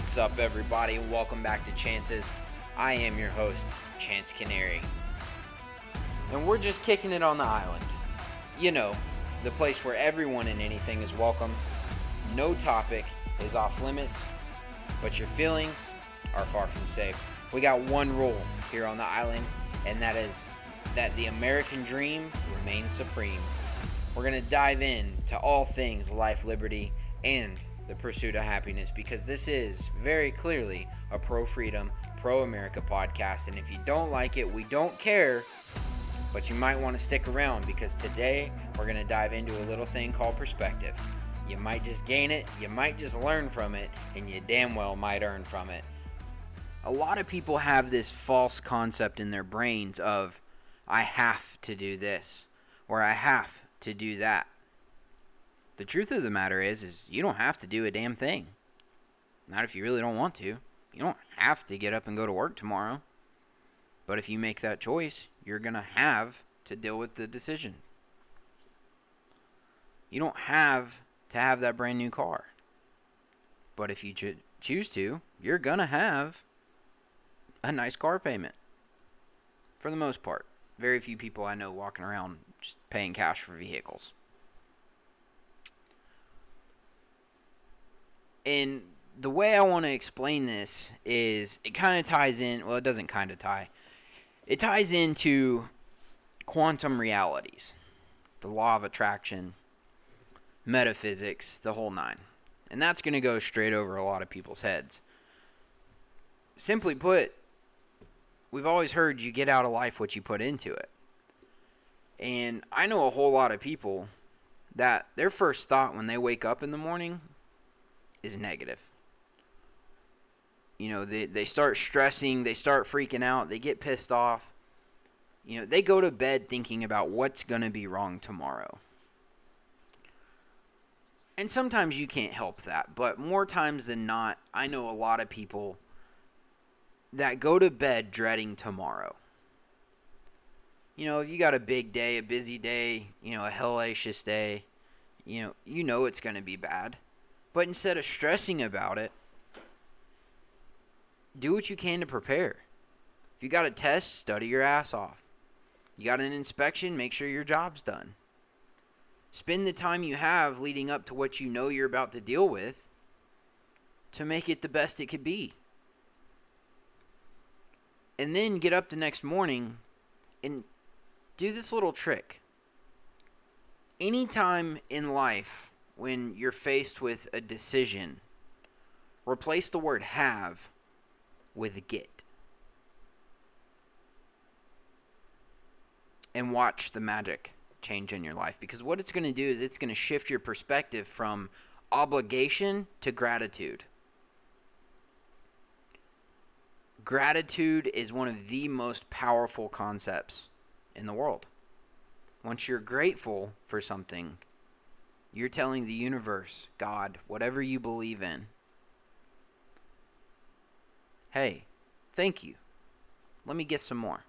What's up, everybody, and welcome back to Chances. I am your host, Chance Canary. And we're just kicking it on the island. You know, the place where everyone and anything is welcome. No topic is off limits, but your feelings are far from safe. We got one rule here on the island, and that is that the American dream remains supreme. We're going to dive in to all things life, liberty, and the pursuit of happiness because this is very clearly a pro freedom, pro America podcast. And if you don't like it, we don't care, but you might want to stick around because today we're going to dive into a little thing called perspective. You might just gain it, you might just learn from it, and you damn well might earn from it. A lot of people have this false concept in their brains of, I have to do this, or I have to do that. The truth of the matter is is you don't have to do a damn thing. Not if you really don't want to. You don't have to get up and go to work tomorrow. But if you make that choice, you're going to have to deal with the decision. You don't have to have that brand new car. But if you cho- choose to, you're going to have a nice car payment. For the most part. Very few people I know walking around just paying cash for vehicles. And the way I want to explain this is it kind of ties in, well, it doesn't kind of tie. It ties into quantum realities, the law of attraction, metaphysics, the whole nine. And that's going to go straight over a lot of people's heads. Simply put, we've always heard you get out of life what you put into it. And I know a whole lot of people that their first thought when they wake up in the morning is negative. You know, they, they start stressing, they start freaking out, they get pissed off. You know, they go to bed thinking about what's going to be wrong tomorrow. And sometimes you can't help that, but more times than not, I know a lot of people that go to bed dreading tomorrow. You know, if you got a big day, a busy day, you know, a hellacious day, you know, you know it's going to be bad. But instead of stressing about it, do what you can to prepare. If you got a test, study your ass off. You got an inspection, make sure your job's done. Spend the time you have leading up to what you know you're about to deal with to make it the best it could be. And then get up the next morning and do this little trick. Anytime in life when you're faced with a decision, replace the word have with get. And watch the magic change in your life. Because what it's going to do is it's going to shift your perspective from obligation to gratitude. Gratitude is one of the most powerful concepts in the world. Once you're grateful for something, you're telling the universe, God, whatever you believe in, hey, thank you. Let me get some more.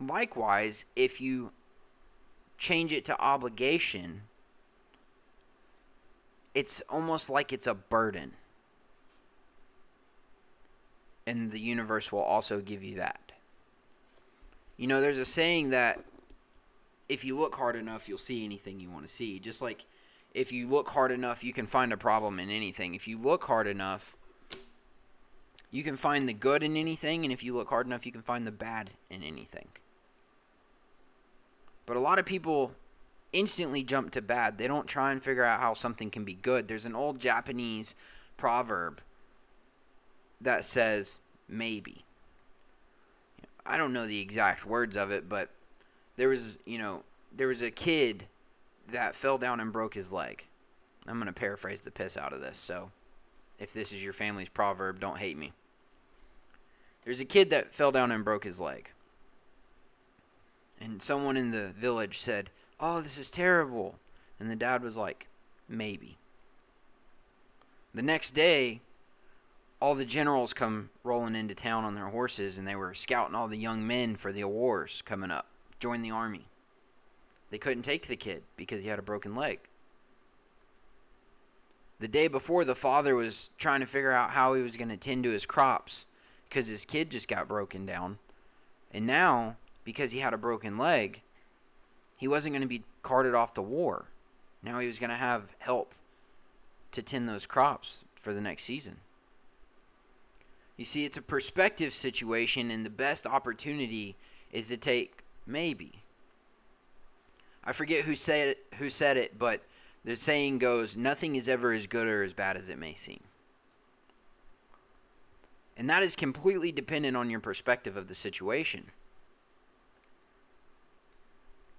Likewise, if you change it to obligation, it's almost like it's a burden. And the universe will also give you that. You know, there's a saying that if you look hard enough, you'll see anything you want to see. Just like if you look hard enough, you can find a problem in anything. If you look hard enough, you can find the good in anything. And if you look hard enough, you can find the bad in anything. But a lot of people instantly jump to bad. They don't try and figure out how something can be good. There's an old Japanese proverb that says, maybe. I don't know the exact words of it, but there was, you know, there was a kid that fell down and broke his leg. I'm going to paraphrase the piss out of this, so if this is your family's proverb, don't hate me. There's a kid that fell down and broke his leg. And someone in the village said, Oh, this is terrible. And the dad was like, Maybe. The next day, all the generals come rolling into town on their horses and they were scouting all the young men for the wars coming up join the army they couldn't take the kid because he had a broken leg The day before, the father was trying to figure out how he was going to tend to his crops because his kid just got broken down. And now, because he had a broken leg, he wasn't going to be carted off to war. Now he was going to have help to tend those crops for the next season. You see, it's a perspective situation, and the best opportunity is to take maybe. I forget who said it, who said it, but the saying goes, "Nothing is ever as good or as bad as it may seem." And that is completely dependent on your perspective of the situation.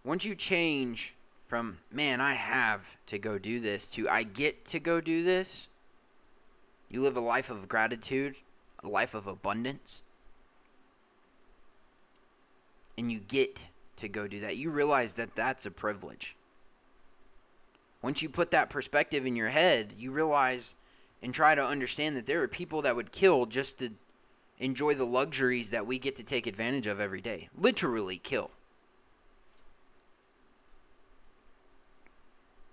Once you change from, man, I have to go do this, to I get to go do this, you live a life of gratitude, a life of abundance, and you get to go do that. You realize that that's a privilege. Once you put that perspective in your head, you realize and try to understand that there are people that would kill just to enjoy the luxuries that we get to take advantage of every day. Literally kill.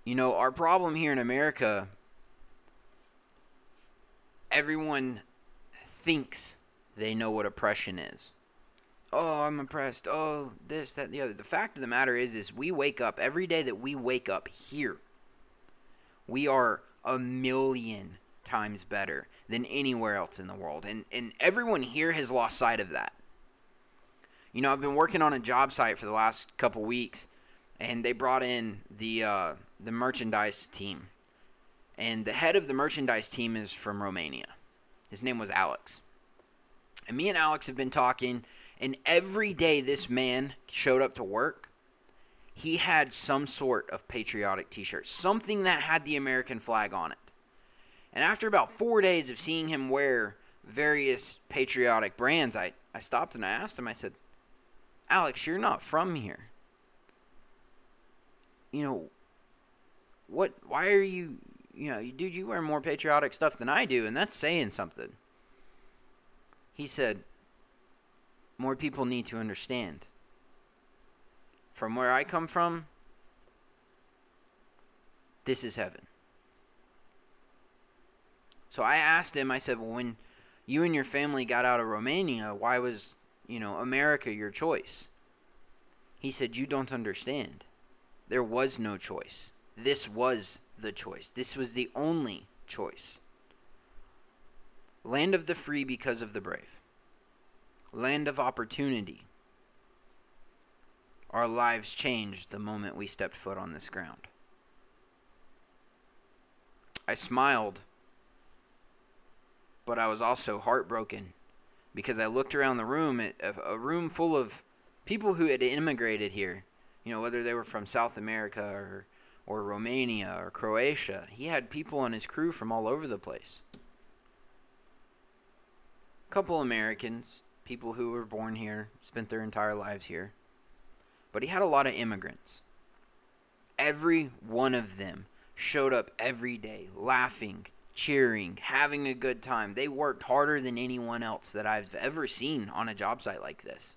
You know, our problem here in America, everyone thinks they know what oppression is. Oh, I'm oppressed. Oh, this, that, the other. The fact of the matter is, is we wake up every day that we wake up here. We are a million times better than anywhere else in the world, and and everyone here has lost sight of that. You know, I've been working on a job site for the last couple weeks, and they brought in the uh, the merchandise team, and the head of the merchandise team is from Romania. His name was Alex, and me and Alex have been talking. And every day this man showed up to work, he had some sort of patriotic t shirt, something that had the American flag on it. And after about four days of seeing him wear various patriotic brands, I, I stopped and I asked him, I said, Alex, you're not from here. You know, what, why are you, you know, dude, you wear more patriotic stuff than I do, and that's saying something. He said, more people need to understand. From where I come from, this is heaven. So I asked him, I said, well, when you and your family got out of Romania, why was, you know, America your choice? He said, you don't understand. There was no choice. This was the choice. This was the only choice. Land of the free because of the brave land of opportunity. Our lives changed the moment we stepped foot on this ground. I smiled, but I was also heartbroken because I looked around the room at a room full of people who had immigrated here, you know, whether they were from South America or or Romania or Croatia. He had people on his crew from all over the place. A couple Americans, people who were born here, spent their entire lives here. But he had a lot of immigrants. Every one of them showed up every day, laughing, cheering, having a good time. They worked harder than anyone else that I've ever seen on a job site like this.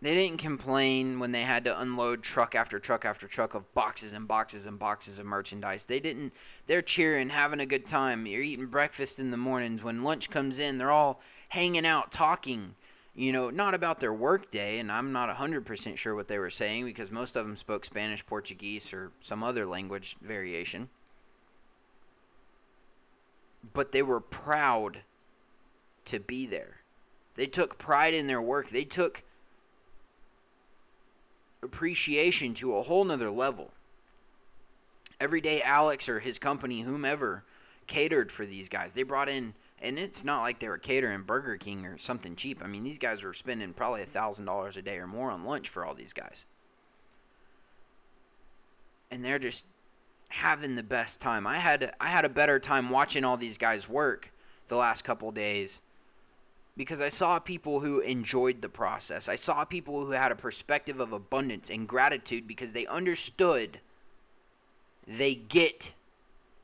They didn't complain when they had to unload truck after truck after truck of boxes and boxes and boxes of merchandise. They didn't. They're cheering, having a good time. You're eating breakfast in the mornings. When lunch comes in, they're all hanging out, talking. You know, not about their work day, and I'm not 100% sure what they were saying because most of them spoke Spanish, Portuguese, or some other language variation. But they were proud to be there. They took pride in their work. They took appreciation to a whole nother level. Every day, Alex or his company, whomever, catered for these guys. They brought in, and it's not like they were catering Burger King or something cheap. I mean, these guys were spending probably a thousand dollars a day or more on lunch for all these guys, and they're just having the best time. I had I had a better time watching all these guys work the last couple days because I saw people who enjoyed the process. I saw people who had a perspective of abundance and gratitude because they understood they get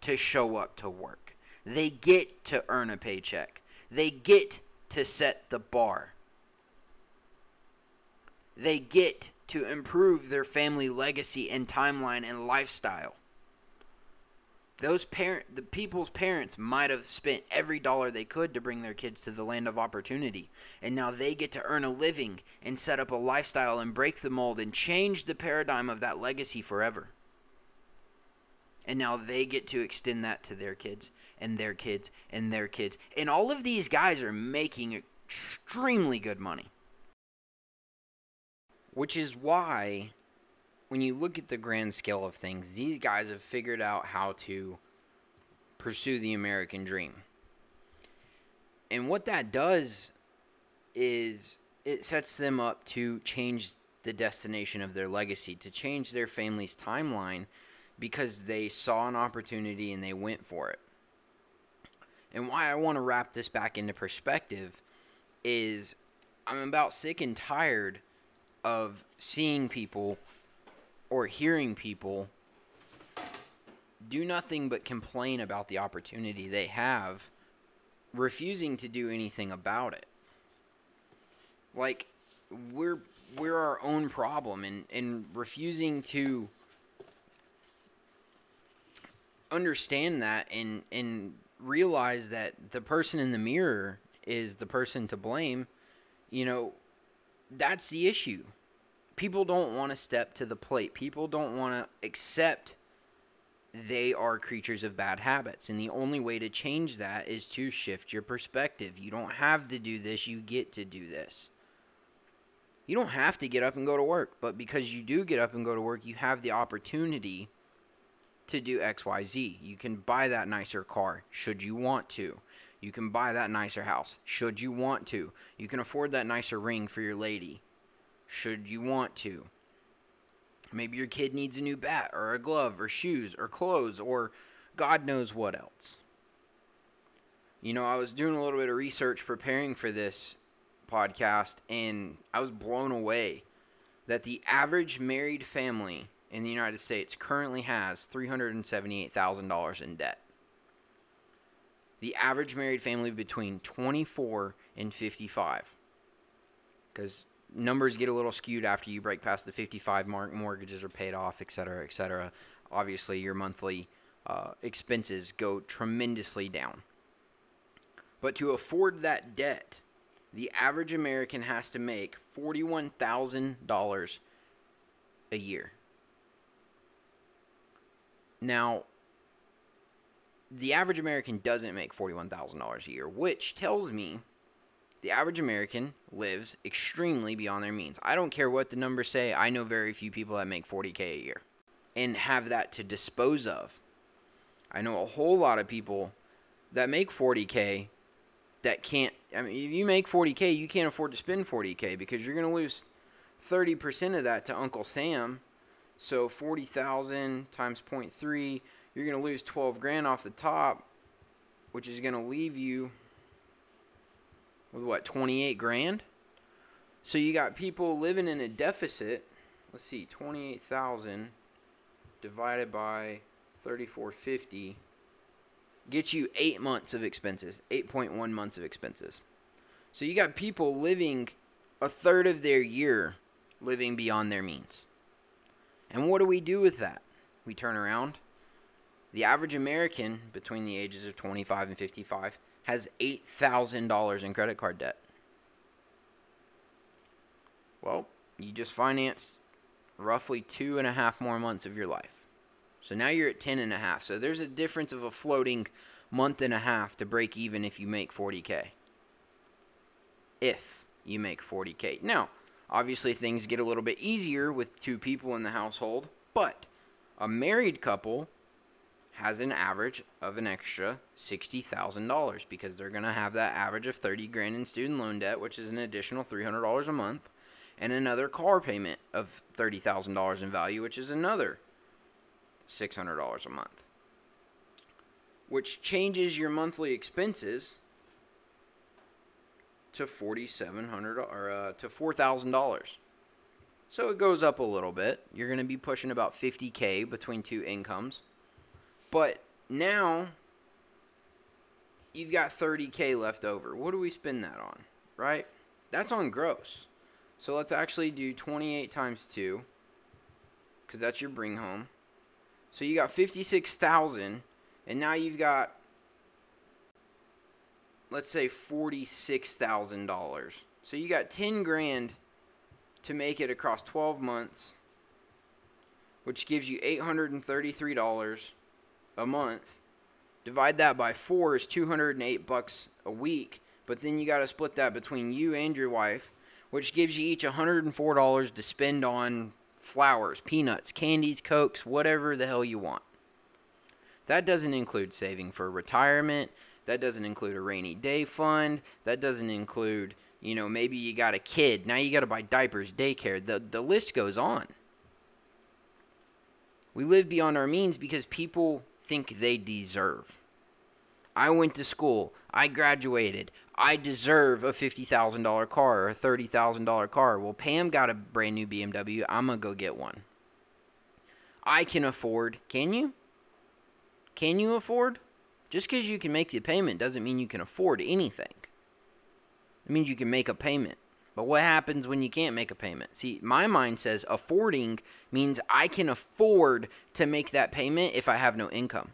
to show up to work. They get to earn a paycheck. They get to set the bar. They get to improve their family legacy and timeline and lifestyle. Those parent the people's parents might have spent every dollar they could to bring their kids to the land of opportunity. And now they get to earn a living and set up a lifestyle and break the mold and change the paradigm of that legacy forever. And now they get to extend that to their kids and their kids and their kids. And all of these guys are making extremely good money. Which is why when you look at the grand scale of things, these guys have figured out how to pursue the American dream. And what that does is it sets them up to change the destination of their legacy, to change their family's timeline because they saw an opportunity and they went for it. And why I want to wrap this back into perspective is I'm about sick and tired of seeing people or hearing people do nothing but complain about the opportunity they have, refusing to do anything about it. Like we're we're our own problem and, and refusing to understand that and and realize that the person in the mirror is the person to blame, you know, that's the issue people don't want to step to the plate. People don't want to accept they are creatures of bad habits. And the only way to change that is to shift your perspective. You don't have to do this, you get to do this. You don't have to get up and go to work, but because you do get up and go to work, you have the opportunity to do XYZ. You can buy that nicer car should you want to. You can buy that nicer house should you want to. You can afford that nicer ring for your lady should you want to. Maybe your kid needs a new bat or a glove or shoes or clothes or God knows what else. You know, I was doing a little bit of research preparing for this podcast and I was blown away that the average married family in the United States currently has $378,000 in debt. The average married family between 24 and 55. Because numbers get a little skewed after you break past the 55 mark. Mortgages are paid off, et cetera, et cetera. Obviously, your monthly uh, expenses go tremendously down. But to afford that debt, the average American has to make $41,000 a year. Now, the average American doesn't make $41,000 a year, which tells me the average American lives extremely beyond their means. I don't care what the numbers say, I know very few people that make 40K a year and have that to dispose of. I know a whole lot of people that make 40K that can't. I mean, if you make 40K, you can't afford to spend 40K because you're going to lose 30% of that to Uncle Sam. So 40,000 times 0.3, you're going to lose 12 grand off the top, which is going to leave you with what 28 grand? So you got people living in a deficit let's see 28,000 divided by 3450 gets you 8 months of expenses 8.1 months of expenses. So you got people living a third of their year living beyond their means. And what do we do with that? We turn around. The average American between the ages of 25 and 55 has $8,000 in credit card debt. Well, you just financed roughly two and a half more months of your life. So now you're at 10 and a half. So there's a difference of a floating month and a half to break even if you make 40K. If you make 40K. Now, obviously things get a little bit easier with two people in the household, but a married couple has an average of an extra $60,000 because they're going to have that average of 30 grand in student loan debt, which is an additional $300 a month, and another car payment of $30,000 in value, which is another $600 a month. Which changes your monthly expenses to 4,700 or uh, to $4,000. So it goes up a little bit. You're going to be pushing about 50k between two incomes but now you've got 30K left over. What do we spend that on? Right? That's on gross. So let's actually do 28 times 2 because that's your bring home. So you got 56,000 and now you've got let's say $46,000. So you got 10 grand to make it across 12 months, which gives you $833 a month. Divide that by 4 is 208 bucks a week, but then you got to split that between you and your wife, which gives you each $104 to spend on flowers, peanuts, candies, cokes, whatever the hell you want. That doesn't include saving for retirement. That doesn't include a rainy day fund. That doesn't include, you know, maybe you got a kid. Now you got to buy diapers, daycare. The, the list goes on. We live beyond our means because people think they deserve. I went to school. I graduated. I deserve a $50,000 car or a $30,000 car. Well, Pam got a brand new BMW. I'm going to go get one. I can afford. Can you? Can you afford? Just because you can make the payment doesn't mean you can afford anything. It means you can make a payment. But what happens when you can't make a payment? See, my mind says affording means I can afford to make that payment if I have no income.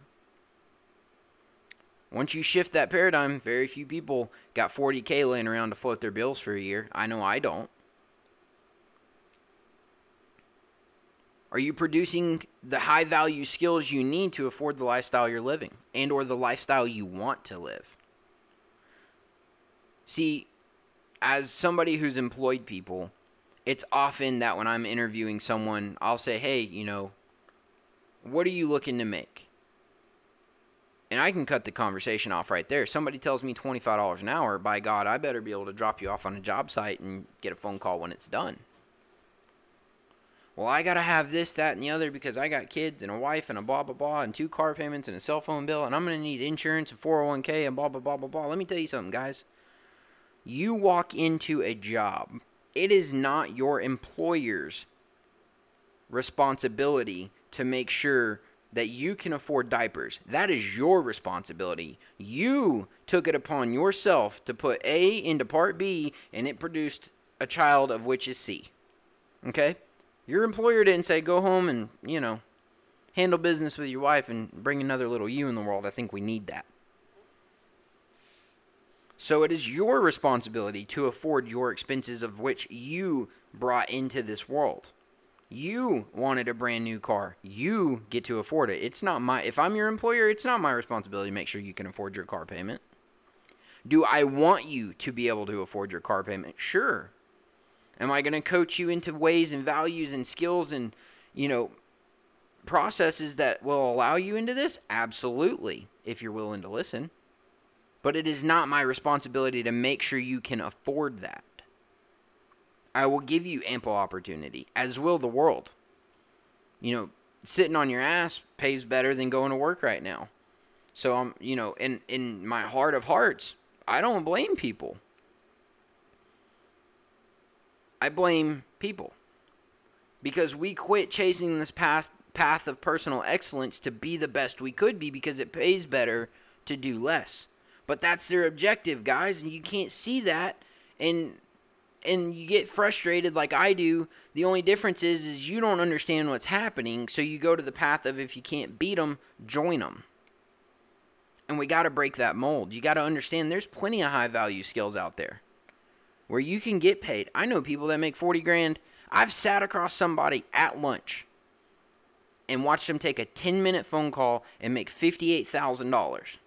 Once you shift that paradigm, very few people got 40K laying around to float their bills for a year. I know I don't. Are you producing the high value skills you need to afford the lifestyle you're living and or the lifestyle you want to live? See, as somebody who's employed people, it's often that when I'm interviewing someone, I'll say, "Hey, you know, what are you looking to make?" And I can cut the conversation off right there. Somebody tells me $25 an hour, by God, I better be able to drop you off on a job site and get a phone call when it's done well, I got to have this, that, and the other because I got kids and a wife and a blah, blah, blah, and two car payments and a cell phone bill, and I'm going to need insurance and 401k and blah, blah, blah, blah, blah. Let me tell you something, guys. You walk into a job, it is not your employer's responsibility to make sure that you can afford diapers. That is your responsibility. You took it upon yourself to put A into part B, and it produced a child of which is C. Okay? Your employer didn't say go home and, you know, handle business with your wife and bring another little you in the world. I think we need that. So it is your responsibility to afford your expenses of which you brought into this world. You wanted a brand new car. You get to afford it. It's not my if I'm your employer, it's not my responsibility to make sure you can afford your car payment. Do I want you to be able to afford your car payment? Sure. Am I going to coach you into ways and values and skills and, you know, processes that will allow you into this? Absolutely, if you're willing to listen. But it is not my responsibility to make sure you can afford that. I will give you ample opportunity, as will the world. You know, sitting on your ass pays better than going to work right now. So I'm, you know, in in my heart of hearts, I don't blame people. I blame people because we quit chasing this path path of personal excellence to be the best we could be because it pays better to do less. But that's their objective, guys, and you can't see that and and you get frustrated like I do. The only difference is is you don't understand what's happening, so you go to the path of if you can't beat them, join them. And we got to break that mold. You got to understand there's plenty of high value skills out there where you can get paid. I know people that make 40 grand. I've sat across somebody at lunch and watched them take a 10 minute phone call and make $58,000.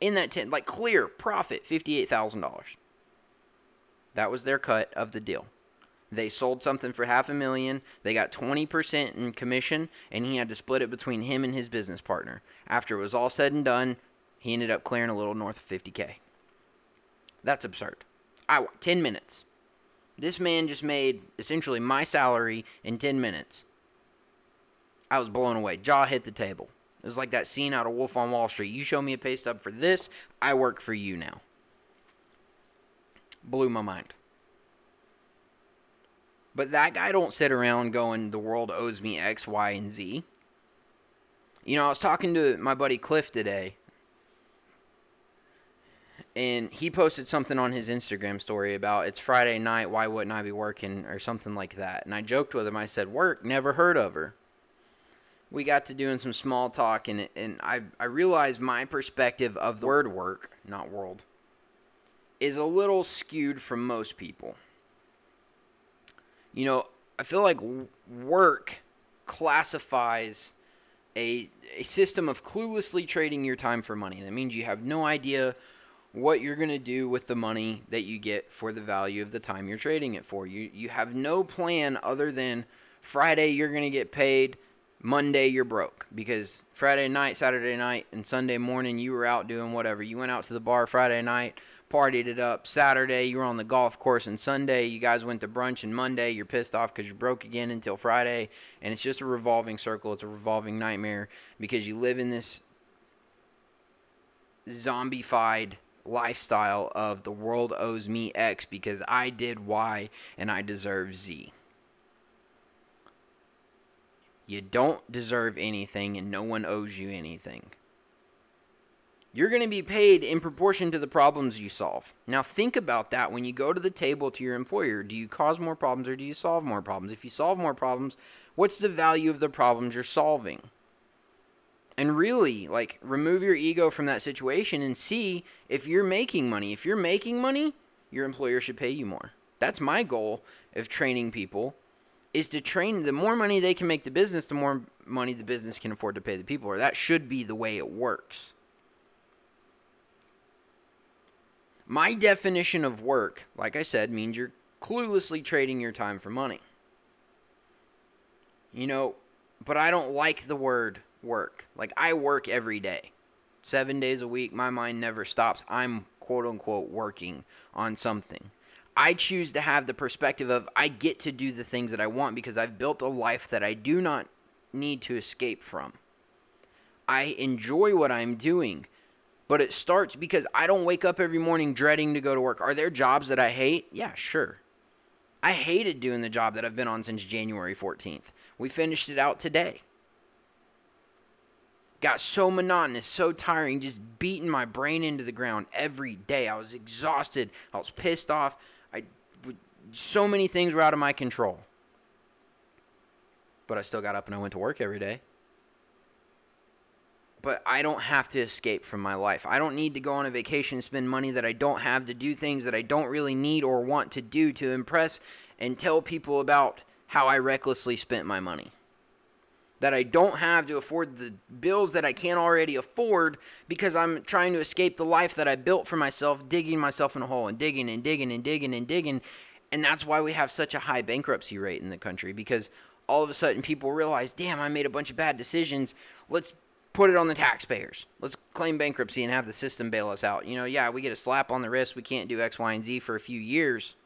In that 10, like clear profit, $58,000. That was their cut of the deal. They sold something for half a million. They got 20% in commission, and he had to split it between him and his business partner. After it was all said and done, he ended up clearing a little north of 50K. That's absurd. I 10 minutes. This man just made essentially my salary in 10 minutes. I was blown away. Jaw hit the table. It was like that scene out of Wolf on Wall Street. You show me a pay stub for this, I work for you now. Blew my mind. But that guy don't sit around going, the world owes me X, Y, and Z. You know, I was talking to my buddy Cliff today, and he posted something on his Instagram story about it's Friday night, why wouldn't I be working or something like that. And I joked with him. I said, "Work, never heard of her." We got to doing some small talk, and and I I realized my perspective of the word work, not world, is a little skewed from most people. You know, I feel like work classifies a a system of cluelessly trading your time for money. That means you have no idea what you're going to do with the money that you get for the value of the time you're trading it for. You you have no plan other than Friday you're going to get paid, Monday you're broke because Friday night, Saturday night and Sunday morning you were out doing whatever. You went out to the bar Friday night, partied it up. Saturday you were on the golf course and Sunday you guys went to brunch and Monday you're pissed off cuz you're broke again until Friday and it's just a revolving circle. It's a revolving nightmare because you live in this zombified lifestyle of the world owes me X because I did Y and I deserve Z. You don't deserve anything and no one owes you anything. You're going to be paid in proportion to the problems you solve. Now, think about that when you go to the table to your employer. Do you cause more problems or do you solve more problems? If you solve more problems, what's the value of the problems you're solving? and really like remove your ego from that situation and see if you're making money. If you're making money, your employer should pay you more. That's my goal of training people is to train the more money they can make the business, the more money the business can afford to pay the people. Or that should be the way it works. My definition of work, like I said, means you're cluelessly trading your time for money. You know, but I don't like the word work. Like I work every day. 7 days a week, my mind never stops. I'm quote unquote working on something. I choose to have the perspective of I get to do the things that I want because I've built a life that I do not need to escape from. I enjoy what I'm doing, but it starts because I don't wake up every morning dreading to go to work. Are there jobs that I hate? Yeah, sure. I hated doing the job that I've been on since January 14th. We finished it out today got so monotonous, so tiring, just beating my brain into the ground every day. I was exhausted. I was pissed off. So many things were out of my control. But I still got up and I went to work every day. But I don't have to escape from my life. I don't need to go on a vacation spend money that I don't have to do things that I don't really need or want to do to impress and tell people about how I recklessly spent my money that I don't have to afford the bills that I can't already afford because I'm trying to escape the life that I built for myself, digging myself in a hole and digging and digging and digging and digging. And that's why we have such a high bankruptcy rate in the country because all of a sudden people realize, damn, I made a bunch of bad decisions. Let's put it on the taxpayers. Let's claim bankruptcy and have the system bail us out. You know, yeah, we get a slap on the wrist. We can't do X, Y, and Z for a few years.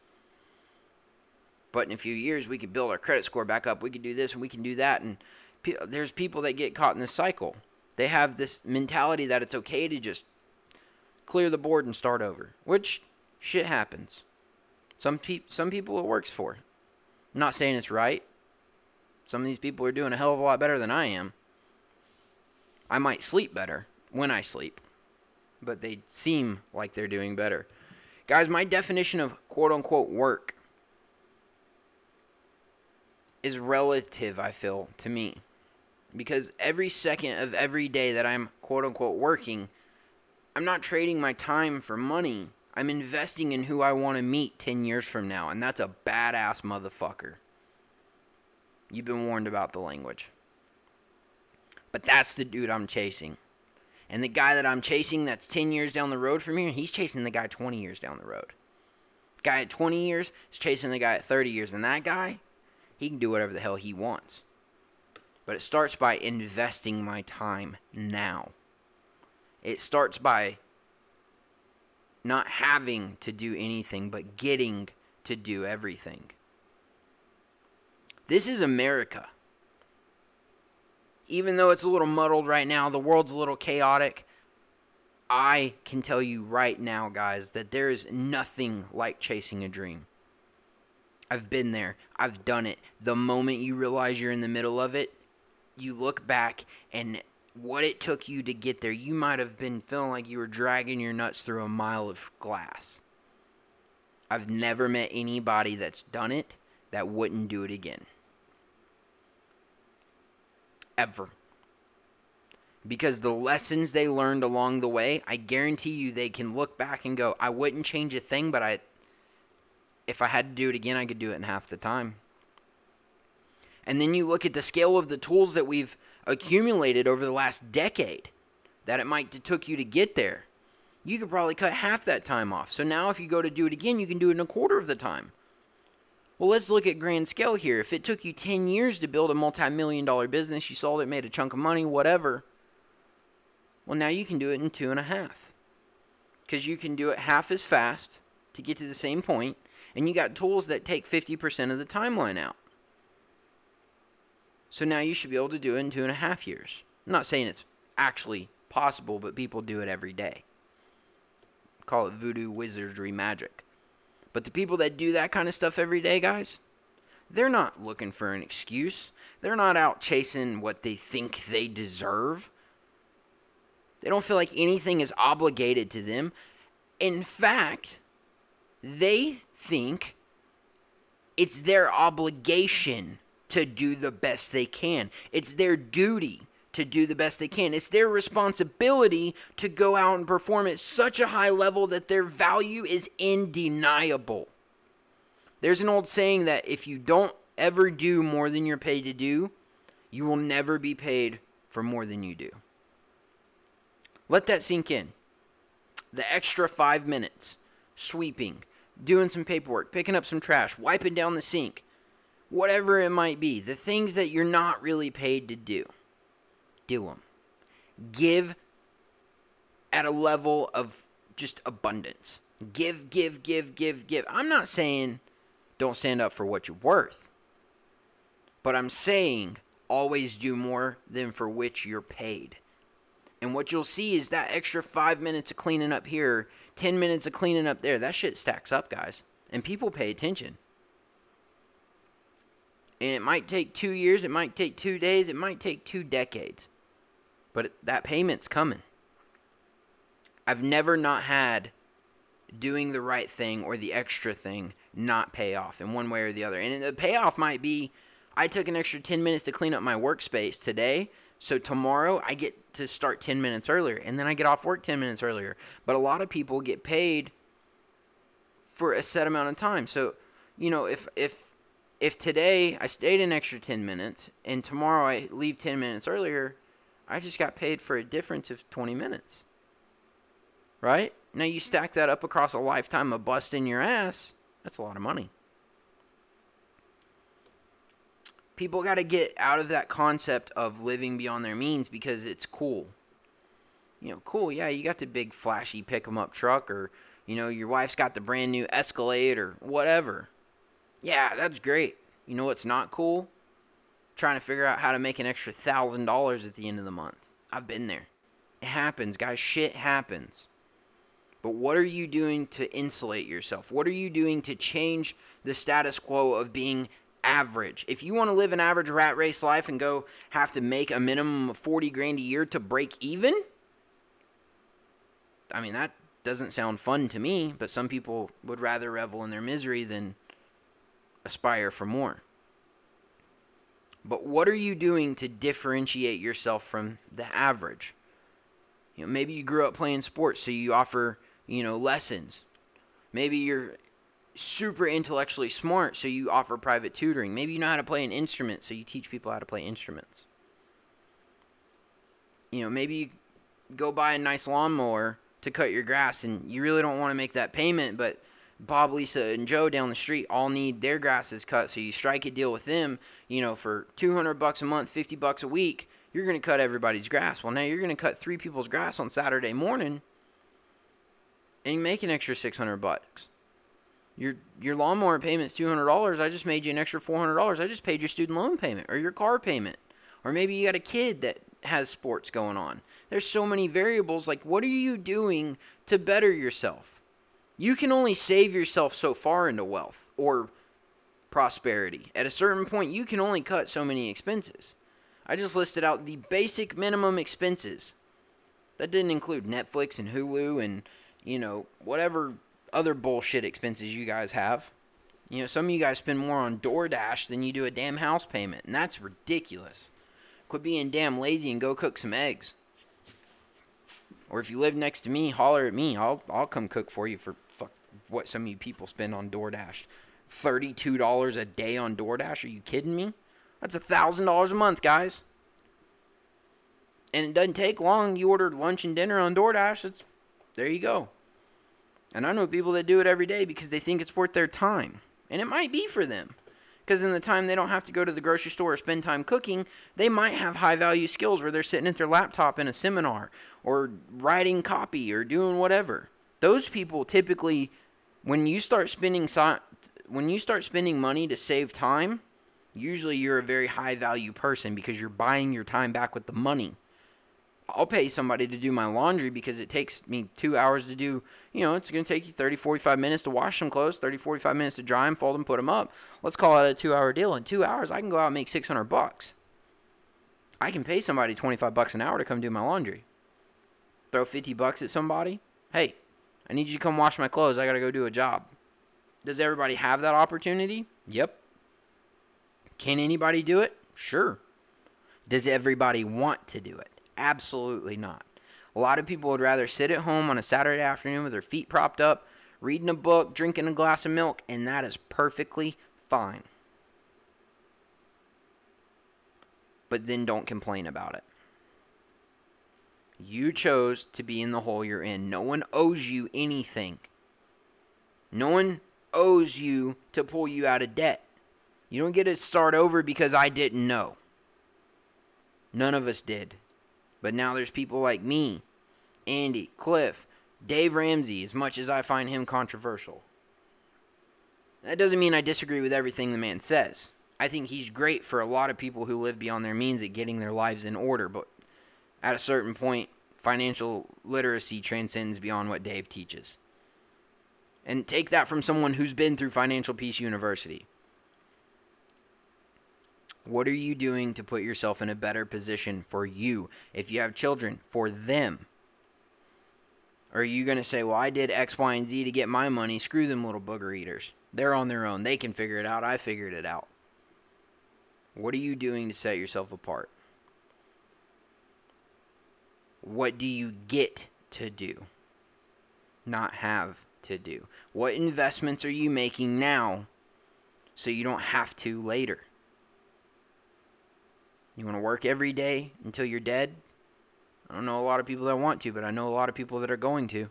But in a few years, we could build our credit score back up. We could do this and we can do that. And there's people that get caught in this cycle. They have this mentality that it's okay to just clear the board and start over, which shit happens. Some pe- some people it works for. I'm not saying it's right. Some of these people are doing a hell of a lot better than I am. I might sleep better when I sleep, but they seem like they're doing better. Guys, my definition of quote unquote work is relative, I feel, to me because every second of every day that I'm quote unquote working, I'm not trading my time for money. I'm investing in who I want to meet 10 years from now, and that's a badass motherfucker. You've been warned about the language. But that's the dude I'm chasing. And the guy that I'm chasing that's 10 years down the road from here, he's chasing the guy 20 years down the road. Guy at 20 years is chasing the guy at 30 years, and that guy, he can do whatever the hell he wants. But it starts by investing my time now. It starts by not having to do anything, but getting to do everything. This is America. Even though it's a little muddled right now, the world's a little chaotic. I can tell you right now, guys, that there is nothing like chasing a dream. I've been there. I've done it. The moment you realize you're in the middle of it, you look back and what it took you to get there, you might have been feeling like you were dragging your nuts through a mile of glass. I've never met anybody that's done it that wouldn't do it again. ever. Because the lessons they learned along the way, I guarantee you they can look back and go, I wouldn't change a thing, but I if I had to do it again, I could do it in half the time. And then you look at the scale of the tools that we've accumulated over the last decade that it might took you to get there. You could probably cut half that time off. So now if you go to do it again, you can do it in a quarter of the time. Well, let's look at grand scale here. If it took you 10 years to build a multi-million dollar business, you sold it, made a chunk of money, whatever. Well, now you can do it in two and a half. Because you can do it half as fast to get to the same point, and you got tools that take 50% of the timeline out. So now you should be able to do it in two and a half years. I'm not saying it's actually possible, but people do it every day. Call it voodoo, wizardry, magic. But the people that do that kind of stuff every day, guys, they're not looking for an excuse. They're not out chasing what they think they deserve. They don't feel like anything is obligated to them. In fact, they think it's their obligation to do the best they can. It's their duty to do the best they can. It's their responsibility to go out and perform at such a high level that their value is undeniable. There's an old saying that if you don't ever do more than you're paid to do, you will never be paid for more than you do. Let that sink in. The extra five minutes sweeping, doing some paperwork, picking up some trash, wiping down the sink, whatever it might be, the things that you're not really paid to do, do them. Give at a level of just abundance. Give, give, give, give, give. I'm not saying don't stand up for what you're worth, but I'm saying always do more than for which you're paid. And what you'll see is that extra five minutes of cleaning up here, 10 minutes of cleaning up there, that shit stacks up, guys. And people pay attention. And it might take two years, it might take two days, it might take two decades. But that payment's coming. I've never not had doing the right thing or the extra thing not pay off in one way or the other. And the payoff might be I took an extra 10 minutes to clean up my workspace today. So tomorrow I get to start 10 minutes earlier and then I get off work 10 minutes earlier. But a lot of people get paid for a set amount of time. So, you know, if if if today I stayed an extra 10 minutes and tomorrow I leave 10 minutes earlier, I just got paid for a difference of 20 minutes. Right? Now you stack that up across a lifetime of busting your ass, that's a lot of money. People got to get out of that concept of living beyond their means because it's cool. You know, cool, yeah, you got the big flashy pick 'em up truck or you know, your wife's got the brand new Escalade or whatever. Yeah, that's great. You know what's not cool? Trying to figure out how to make an extra thousand dollars at the end of the month. I've been there. It happens, guys. Shit happens. But what are you doing to insulate yourself? What are you doing to change the status quo of being average? If you want to live an average rat race life and go have to make a minimum of 40 grand a year to break even, I mean, that doesn't sound fun to me, but some people would rather revel in their misery than aspire for more. But what are you doing to differentiate yourself from the average? You know, maybe you grew up playing sports, so you offer, you know, lessons. Maybe you're super intellectually smart, so you offer private tutoring. Maybe you know how to play an instrument, so you teach people how to play instruments. You know, maybe you go buy a nice lawnmower to cut your grass and you really don't want to make that payment, but Bob, Lisa, and Joe down the street all need their grasses cut. So you strike a deal with them, you know, for 200 bucks a month, 50 bucks a week. You're going to cut everybody's grass. Well, now you're going to cut three people's grass on Saturday morning and you make an extra 600 bucks. Your your lawnmower payment's $200. I just made you an extra $400. I just paid your student loan payment or your car payment. Or maybe you got a kid that has sports going on. There's so many variables like what are you doing to better yourself? You can only save yourself so far into wealth or prosperity. At a certain point, you can only cut so many expenses. I just listed out the basic minimum expenses. That didn't include Netflix and Hulu and, you know, whatever other bullshit expenses you guys have. You know, some of you guys spend more on DoorDash than you do a damn house payment, and that's ridiculous. Quit being damn lazy and go cook some eggs. Or if you live next to me, holler at me. I'll I'll come cook for you for what some of you people spend on DoorDash. Thirty-two dollars a day on DoorDash? Are you kidding me? That's a thousand dollars a month, guys. And it doesn't take long. You order lunch and dinner on DoorDash. It's there you go. And I know people that do it every day because they think it's worth their time. And it might be for them. Because in the time they don't have to go to the grocery store or spend time cooking, they might have high value skills where they're sitting at their laptop in a seminar or writing copy or doing whatever. Those people typically, when you start spending when you start spending money to save time, usually you're a very high value person because you're buying your time back with the money. I'll pay somebody to do my laundry because it takes me two hours to do, you know, it's going to take you 30, 45 minutes to wash some clothes, 30, 45 minutes to dry them, fold them, put them up. Let's call it a two hour deal. In two hours, I can go out and make 600 bucks. I can pay somebody 25 bucks an hour to come do my laundry. Throw 50 bucks at somebody. Hey, I need you to come wash my clothes. I got to go do a job. Does everybody have that opportunity? Yep. Can anybody do it? Sure. Does everybody want to do it? Absolutely not. A lot of people would rather sit at home on a Saturday afternoon with their feet propped up, reading a book, drinking a glass of milk, and that is perfectly fine. But then don't complain about it. You chose to be in the hole you're in. No one owes you anything. No one owes you to pull you out of debt. You don't get to start over because I didn't know. None of us did. But now there's people like me, Andy, Cliff, Dave Ramsey, as much as I find him controversial. That doesn't mean I disagree with everything the man says. I think he's great for a lot of people who live beyond their means at getting their lives in order, but at a certain point, financial literacy transcends beyond what Dave teaches. And take that from someone who's been through Financial Peace University. What are you doing to put yourself in a better position for you? If you have children, for them. Or are you going to say, well, I did X, Y, and Z to get my money. Screw them little booger eaters. They're on their own. They can figure it out. I figured it out. What are you doing to set yourself apart? What do you get to do? Not have to do. What investments are you making now so you don't have to later? You want to work every day until you're dead? I don't know a lot of people that want to, but I know a lot of people that are going to.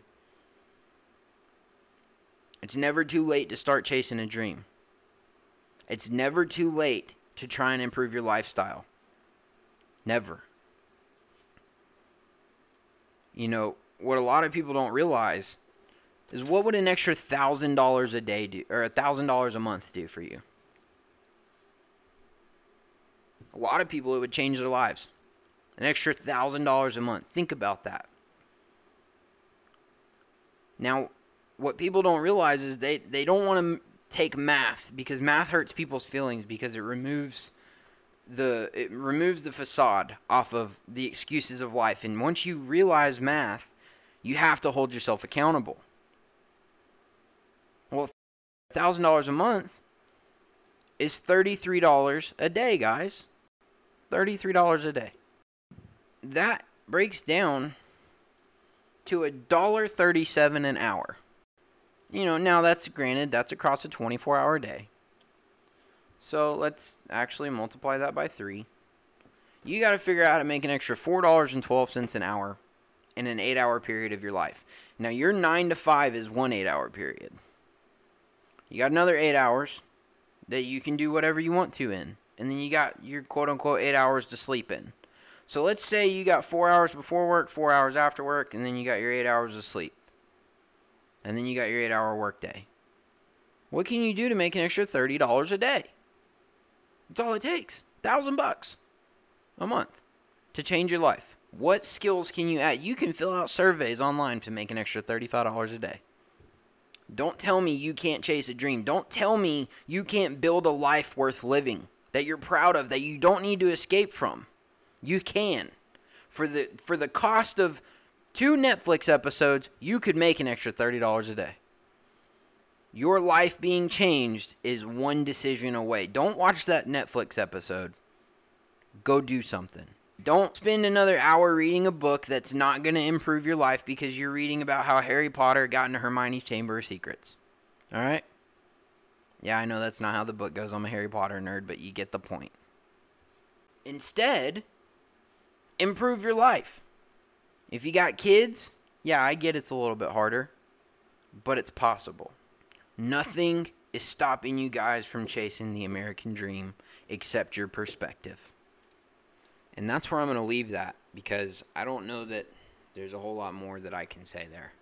It's never too late to start chasing a dream. It's never too late to try and improve your lifestyle. Never. You know, what a lot of people don't realize is what would an extra $1,000 a day do, or a $1,000 a month do for you? a lot of people, it would change their lives. An extra $1,000 a month. Think about that. Now, what people don't realize is they, they don't want to take math because math hurts people's feelings because it removes the it removes the facade off of the excuses of life and once you realize math you have to hold yourself accountable well $1000 a month is $33 a day guys $33 a day. That breaks down to a dollar 37 an hour. You know, now that's granted that's across a 24-hour day. So, let's actually multiply that by 3. You got to figure out how to make an extra $4.12 an hour in an 8-hour period of your life. Now, your 9 to 5 is one 8-hour period. You got another 8 hours that you can do whatever you want to in and then you got your quote unquote eight hours to sleep in. So let's say you got four hours before work, four hours after work, and then you got your eight hours of sleep. And then you got your eight hour workday. What can you do to make an extra $30 a day? That's all it takes. Thousand bucks a month to change your life. What skills can you add? You can fill out surveys online to make an extra $35 a day. Don't tell me you can't chase a dream. Don't tell me you can't build a life worth living that you're proud of that you don't need to escape from. You can. For the for the cost of two Netflix episodes, you could make an extra $30 a day. Your life being changed is one decision away. Don't watch that Netflix episode. Go do something. Don't spend another hour reading a book that's not going to improve your life because you're reading about how Harry Potter got into Hermione's Chamber of Secrets. All right? Yeah, I know that's not how the book goes. I'm a Harry Potter nerd, but you get the point. Instead, improve your life. If you got kids, yeah, I get it's a little bit harder, but it's possible. Nothing is stopping you guys from chasing the American dream except your perspective. And that's where I'm going to leave that because I don't know that there's a whole lot more that I can say there.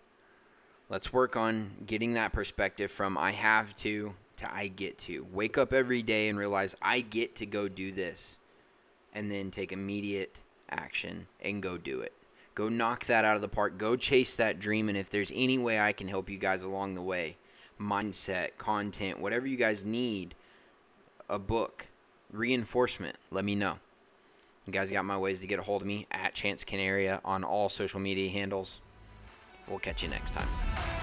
Let's work on getting that perspective from I have to to I get to. Wake up every day and realize I get to go do this. And then take immediate action and go do it. Go knock that out of the park. Go chase that dream. And if there's any way I can help you guys along the way, mindset, content, whatever you guys need, a book, reinforcement, let me know. You guys got my ways to get a hold of me at Chance Canary on all social media handles. We'll catch you next time.